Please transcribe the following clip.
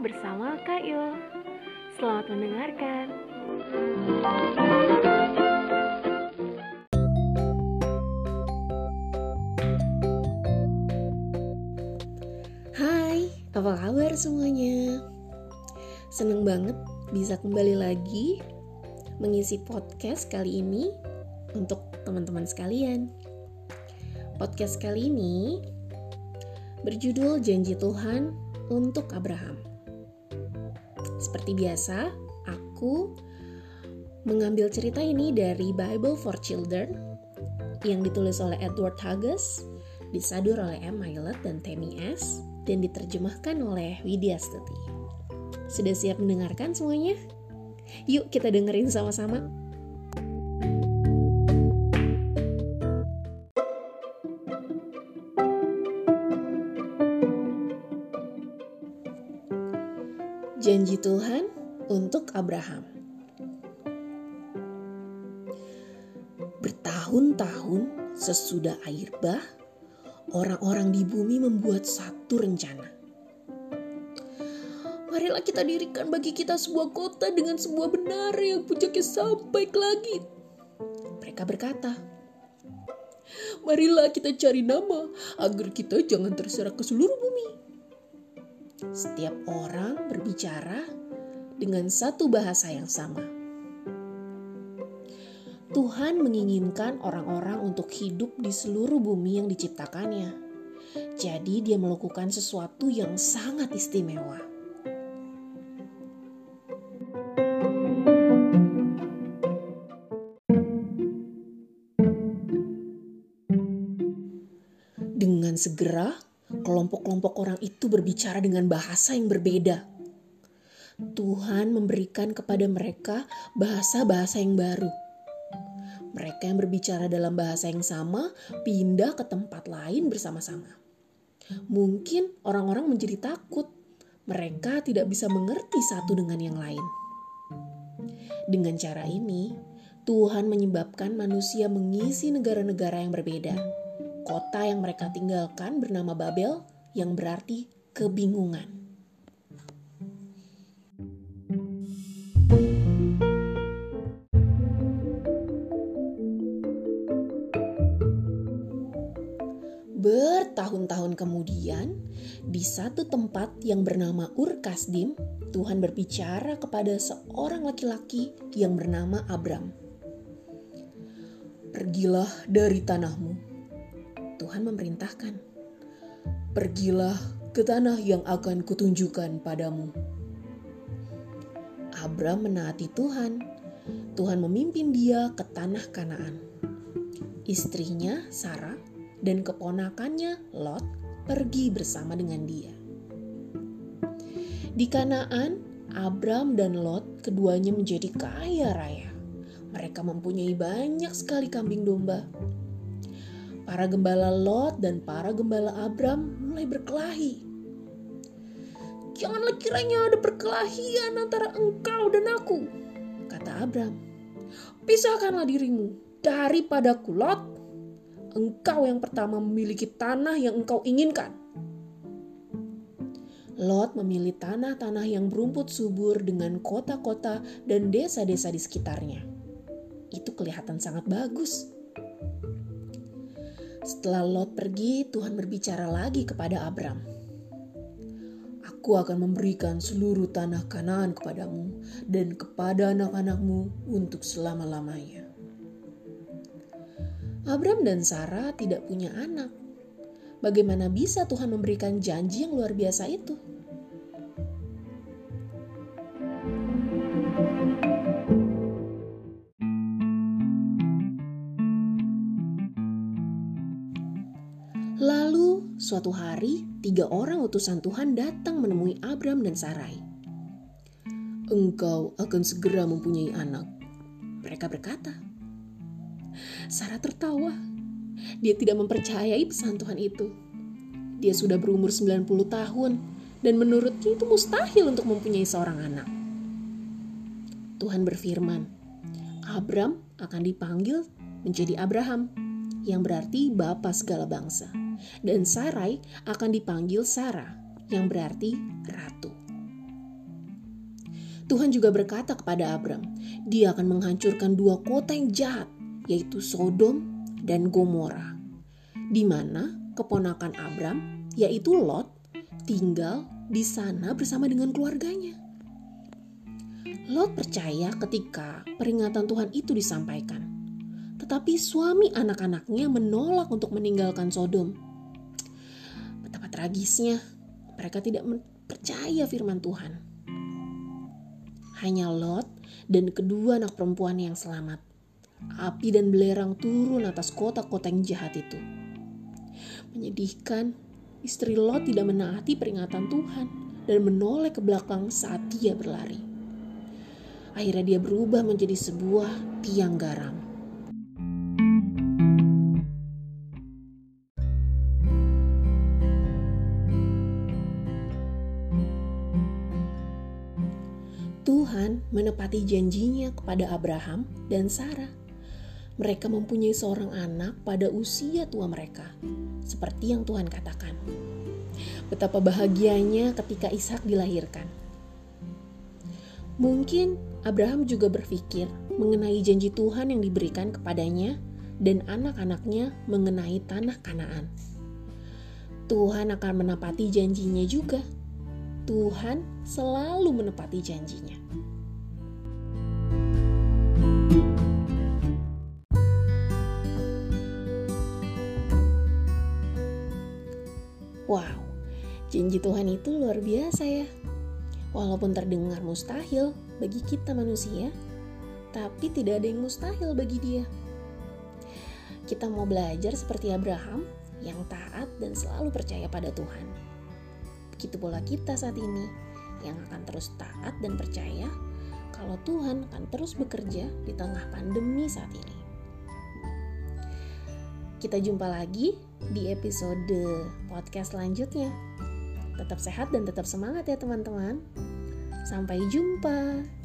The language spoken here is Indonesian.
bersama Kak Yul. Selamat mendengarkan. Hai, apa kabar semuanya? Seneng banget bisa kembali lagi mengisi podcast kali ini untuk teman-teman sekalian. Podcast kali ini berjudul Janji Tuhan untuk Abraham. Seperti biasa, aku mengambil cerita ini dari Bible for Children yang ditulis oleh Edward Hages, disadur oleh M. Milet dan Tammy S, dan diterjemahkan oleh Widya Stuti. Sudah siap mendengarkan semuanya? Yuk kita dengerin sama-sama. Janji Tuhan untuk Abraham. Bertahun-tahun sesudah air bah, orang-orang di bumi membuat satu rencana marilah kita dirikan bagi kita sebuah kota dengan sebuah benar yang puncaknya sampai ke langit. Mereka berkata, marilah kita cari nama agar kita jangan terserak ke seluruh bumi. Setiap orang berbicara dengan satu bahasa yang sama. Tuhan menginginkan orang-orang untuk hidup di seluruh bumi yang diciptakannya. Jadi dia melakukan sesuatu yang sangat istimewa. Dengan segera, kelompok-kelompok orang itu berbicara dengan bahasa yang berbeda. Tuhan memberikan kepada mereka bahasa-bahasa yang baru. Mereka yang berbicara dalam bahasa yang sama pindah ke tempat lain bersama-sama. Mungkin orang-orang menjadi takut. Mereka tidak bisa mengerti satu dengan yang lain. Dengan cara ini, Tuhan menyebabkan manusia mengisi negara-negara yang berbeda Kota yang mereka tinggalkan bernama Babel yang berarti kebingungan. Bertahun-tahun kemudian, di satu tempat yang bernama Ur Kasdim, Tuhan berbicara kepada seorang laki-laki yang bernama Abram. Pergilah dari tanahmu Tuhan memerintahkan, "Pergilah ke tanah yang akan kutunjukkan padamu." Abram menaati Tuhan. Tuhan memimpin dia ke tanah Kanaan. Istrinya, Sarah, dan keponakannya, Lot, pergi bersama dengan dia. Di Kanaan, Abram dan Lot keduanya menjadi kaya raya. Mereka mempunyai banyak sekali kambing domba, Para gembala Lot dan para gembala Abram mulai berkelahi. Janganlah kiranya ada perkelahian antara engkau dan aku, kata Abram. Pisahkanlah dirimu daripadaku Lot. Engkau yang pertama memiliki tanah yang engkau inginkan. Lot memilih tanah-tanah yang berumput subur dengan kota-kota dan desa-desa di sekitarnya. Itu kelihatan sangat bagus. Setelah Lot pergi, Tuhan berbicara lagi kepada Abram. Aku akan memberikan seluruh tanah Kanaan kepadamu dan kepada anak-anakmu untuk selama-lamanya. Abram dan Sarah tidak punya anak. Bagaimana bisa Tuhan memberikan janji yang luar biasa itu? Suatu hari, tiga orang utusan Tuhan datang menemui Abram dan Sarai. Engkau akan segera mempunyai anak. Mereka berkata. Sarah tertawa. Dia tidak mempercayai pesan Tuhan itu. Dia sudah berumur 90 tahun dan menurutnya itu mustahil untuk mempunyai seorang anak. Tuhan berfirman, Abram akan dipanggil menjadi Abraham, yang berarti bapa segala bangsa dan Sarai akan dipanggil Sarah yang berarti ratu. Tuhan juga berkata kepada Abram, dia akan menghancurkan dua kota yang jahat, yaitu Sodom dan Gomora, di mana keponakan Abram, yaitu Lot, tinggal di sana bersama dengan keluarganya. Lot percaya ketika peringatan Tuhan itu disampaikan. Tetapi suami anak-anaknya menolak untuk meninggalkan Sodom. Betapa tragisnya, mereka tidak percaya firman Tuhan. Hanya Lot dan kedua anak perempuan yang selamat. Api dan belerang turun atas kota-kota yang jahat itu. Menyedihkan, istri Lot tidak menaati peringatan Tuhan dan menoleh ke belakang saat dia berlari. Akhirnya dia berubah menjadi sebuah tiang garam. Tuhan menepati janjinya kepada Abraham dan Sarah. Mereka mempunyai seorang anak pada usia tua mereka, seperti yang Tuhan katakan. Betapa bahagianya ketika Ishak dilahirkan. Mungkin Abraham juga berpikir mengenai janji Tuhan yang diberikan kepadanya dan anak-anaknya mengenai tanah Kanaan. Tuhan akan menepati janjinya juga. Tuhan selalu menepati janjinya. Wow, janji Tuhan itu luar biasa ya. Walaupun terdengar mustahil bagi kita manusia, tapi tidak ada yang mustahil bagi dia. Kita mau belajar seperti Abraham yang taat dan selalu percaya pada Tuhan. Begitu pula kita saat ini yang akan terus taat dan percaya kalau Tuhan akan terus bekerja di tengah pandemi saat ini. Kita jumpa lagi di episode podcast selanjutnya. Tetap sehat dan tetap semangat ya teman-teman. Sampai jumpa.